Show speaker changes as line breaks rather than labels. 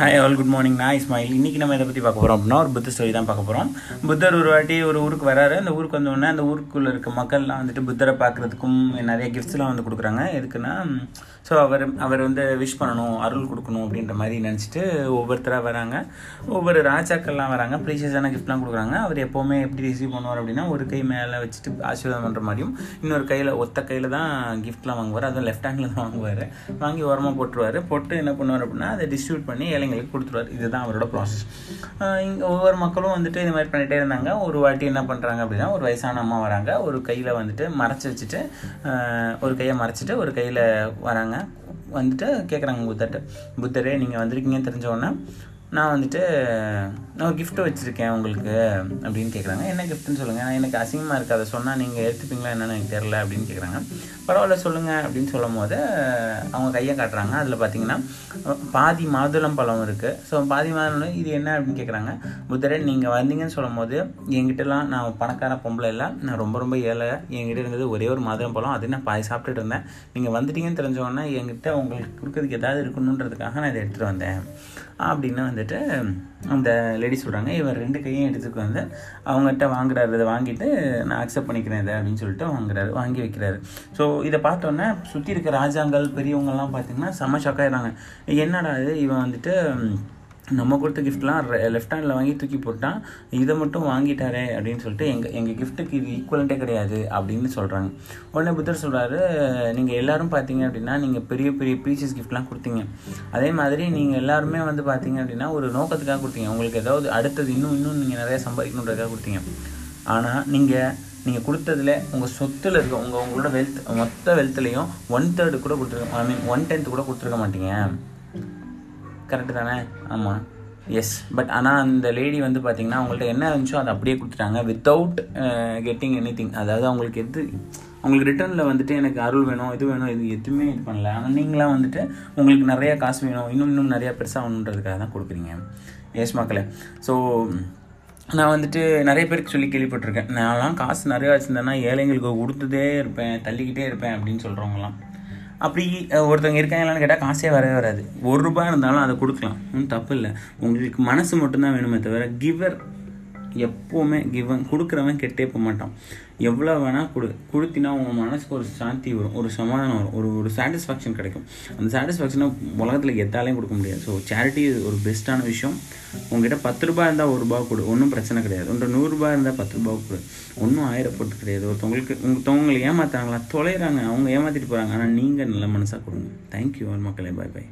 Hi all good morning நான் இஸ்மாயில். இன்னைக்கு நம்ம இதை பற்றி பார்க்க போகிறோம் அப்படின்னா ஒரு புத்த ஸ்டோரி தான் பார்க்க போகிறோம் புத்தர் ஒரு வாட்டி ஒரு ஊருக்கு வராரு. அந்த ஊருக்கு வந்தோடனே அந்த ஊருக்குள்ளே இருக்க மக்கள்லாம் வந்துட்டு புத்தரை பார்க்குறதுக்கும் நிறைய கிஃப்ட்ஸ்லாம் வந்து கொடுக்குறாங்க. எதுக்குன்னா ஸோ அவர் அவர் வந்து விஷ் பண்ணணும் அருள் கொடுக்கணும் அப்படின்ற மாதிரி நினச்சிட்டு ஒவ்வொருத்தராக வராங்க. ஒவ்வொரு ராஜாக்கள்லாம் வராங்க. ப்ரீஷியஸான கிஃப்ட்லாம் கொடுக்குறாங்க. அவர் எப்போவுமே எப்படி ரிசீவ் பண்ணுவார் அப்படின்னா ஒரு கை மேலே வச்சுட்டு ஆசீர்வாதம் பண்ணுற மாதிரியும் இன்னொரு கையில் ஒத்த கையில் தான் கிஃப்ட்லாம் வாங்குவார். அதுவும் லெஃப்ட் ஹேண்டில் தான் வாங்குவார். வாங்கி ஓரமாக போட்டுருவார். போட்டு என்ன பண்ணுவார் அப்படின்னா அதை டிஸ்ட்ரிபியூட் பண்ணி எங்களுக்கு கொடுத்துருவார். இதுதான் அவரோட ப்ராசஸ் இங்கே ஒவ்வொரு மக்களும் வந்துட்டு இது மாதிரி பண்ணிகிட்டே இருந்தாங்க. ஒரு வாட்டி என்ன பண்ணுறாங்க அப்படின்னா ஒரு வயசான அம்மா வராங்க. ஒரு கையில் வந்துட்டு மறைச்சி வச்சுட்டு ஒரு கையை மறைச்சிட்டு ஒரு கையில் வராங்க. வந்துட்டு கேட்குறாங்க புத்தர்கிட்ட புத்தரே நீங்கள் வந்திருக்கீங்கன்னு தெரிஞ்ச உடனே நான் வந்துட்டு நான் கிஃப்ட் வச்சுருக்கேன் உங்களுக்கு அப்படின்னு கேட்குறாங்க என்ன கிஃப்ட்னு சொல்லுங்கள் நான் எனக்கு அசிங்கமாக இருக்குது அதை சொன்னால் நீங்கள் எடுத்துப்பீங்களா என்னென்னு எனக்கு தெரில அப்படின்னு கேட்குறாங்க பரவாயில்ல சொல்லுங்கள் அப்படின்னு சொல்லும் போது அவங்க கையை காட்டுறாங்க. அதில் பார்த்தீங்கன்னா பாதி மாதுளம் பழம் இருக்குது ஸோ பாதி மாதுளம் இது என்ன அப்படின்னு கேட்குறாங்க புத்தரே நீங்கள் வந்தீங்கன்னு சொல்லும் போது என்கிட்டலாம் நான் பணக்கார பொம்பளை இல்லை. நான் ரொம்ப ரொம்ப ஏழை. என்கிட்ட இருந்தது ஒரே ஒரு மாதுளம் பழம். அது நான் பாதி சாப்பிட்டுட்டு இருந்தேன். நீங்கள் வந்துட்டீங்கன்னு தெரிஞ்சவொன்னே என்கிட்ட உங்களுக்கு கொடுக்கறதுக்கு ஏதாவது இருக்கணுன்றதுக்காக நான் இதை எடுத்துகிட்டு வந்தேன். அப்படின்னு வந்துட்டு அந்த லேடி சொல்கிறாங்க இவர் ரெண்டு கையும் எடுத்துக்கு வந்து அவங்ககிட்ட வாங்குறாரு இதை வாங்கிட்டு நான் அக்செப்ட் பண்ணிக்கிறேன் இதை அப்படின்னு சொல்லிட்டு வாங்குறாரு வாங்கி வைக்கிறாரு. ஸோ இதை பார்த்தோன்னே சுற்றி இருக்க ராஜாங்கள் பெரியவங்கள்லாம் பார்த்தீங்கன்னா செம்ம ஷாக்காயிடுறாங்க என்னடா இது? இவன் வந்துட்டு நம்ம கொடுத்த கிஃப்ட்லாம் லெஃப்ட் ஹேண்டில் வாங்கி தூக்கி போட்டான் இதை மட்டும் வாங்கிட்டாரே அப்படின்னு சொல்லிட்டு எங்கள் எங்கள் கிஃப்ட்டுக்கு இது ஈக்குவலண்ட்டே கிடையாது அப்படின்னு சொல்கிறாங்க உடனே புத்தர் சொல்கிறாரு நீங்கள் எல்லாரும் பார்த்தீங்க அப்படின்னா நீங்கள் பெரிய பெரிய ப்ரீசியஸ் கிஃப்ட்லாம் கொடுத்தீங்க. அதே மாதிரி நீங்கள் எல்லாருமே வந்து பார்த்தீங்க அப்படின்னா ஒரு நோக்கத்துக்காக கொடுத்தீங்க. உங்களுக்கு ஏதாவது அடுத்தது இன்னும் இன்னும் நீங்கள் நிறையா சம்பாதிக்கணுன்றதுக்காக கொடுத்தீங்க. ஆனால் நீங்கள் நீங்கள் கொடுத்ததுல உங்கள் சொத்தில் இருக்க உங்கள் உங்களோட வெல்த் மொத்த வெல்த்துலேயும் ஒன் தேர்டு கூட கொடுத்துருக்க ஐ மீன் ஒன் டென்த்து கூட கொடுத்துருக்க மாட்டீங்க. கரெக்டு தானே? ஆமாம் எஸ் பட் ஆனால் அந்த லேடி வந்து பார்த்தீங்கன்னா அவங்கள்ட்ட என்ன இருந்துச்சோ அதை அப்படியே கொடுத்துட்டாங்க. வித்தவுட் கெட்டிங் எனி திங் அதாவது அவங்களுக்கு எது அவங்களுக்கு ரிட்டர்னில் வந்துட்டு எனக்கு அருள் வேணும் இது வேணும் இது எதுவுமே இது பண்ணல. ஆனால் நீங்களாம் வந்துட்டு உங்களுக்கு நிறையா காசு வேணும் இன்னும் இன்னும் நிறையா பெருசாக வேணுன்றதுக்காக தான் கொடுக்குறீங்க. எஸ் மக்களே. ஸோ நான் வந்துட்டு நிறைய பேருக்கு சொல்லி கேள்விப்பட்டிருக்கேன். நான்லாம் காசு நிறையா வச்சுருந்தேன்னா ஏழைங்களுக்கு கொடுத்துட்டே இருப்பேன் தள்ளிக்கிட்டே இருப்பேன் அப்படின்னு சொல்கிறவங்களாம் அப்படி ஒருத்தவங்க இருக்காங்களான்னு கேட்டால் காசே வரவே வராது. ஒரு ரூபாய் இருந்தாலும் அதை கொடுக்கலாம். ஒன்றும் தப்பு இல்லை. உங்களுக்கு மனசு மட்டும்தான் வேணுமே தவிர கிவர் எப்போவுமே கிவன் கொடுக்குறவன் கெட்டே போக மாட்டான். எவ்வளோ வேணால் கொடு கொடுத்தினா உங்கள் மனசுக்கு ஒரு சாந்தி வரும் ஒரு சமாதானம் வரும் ஒரு ஒரு சாட்டிஸ்ஃபேக்ஷன் கிடைக்கும். அந்த சாட்டிஸ்ஃபேக்ஷனை உலகத்தில் எத்தாலையும் கொடுக்க முடியாது. ஸோ சேரிட்டி ஒரு பெஸ்ட்டான விஷயம். உங்ககிட்ட பத்து ரூபா இருந்தால் ஒரு ரூபா கொடு ஒன்றும் பிரச்சனை கிடையாது. ஒன்று நூறுரூபா இருந்தால் பத்து ரூபா கொடு ஒன்றும் ஆயிரம் போட்டு கிடையாது. ஒருத்தவங்களுக்கு ஒருத்தவங்களை ஏமாத்துறாங்களா? தொலைகிறாங்க அவங்க ஏமாற்றிட்டு போகிறாங்க ஆனால் நீங்கள் நல்ல மனசாக கொடுங்க. தேங்க்யூ ஆல் மக்களே. பாய் பாய்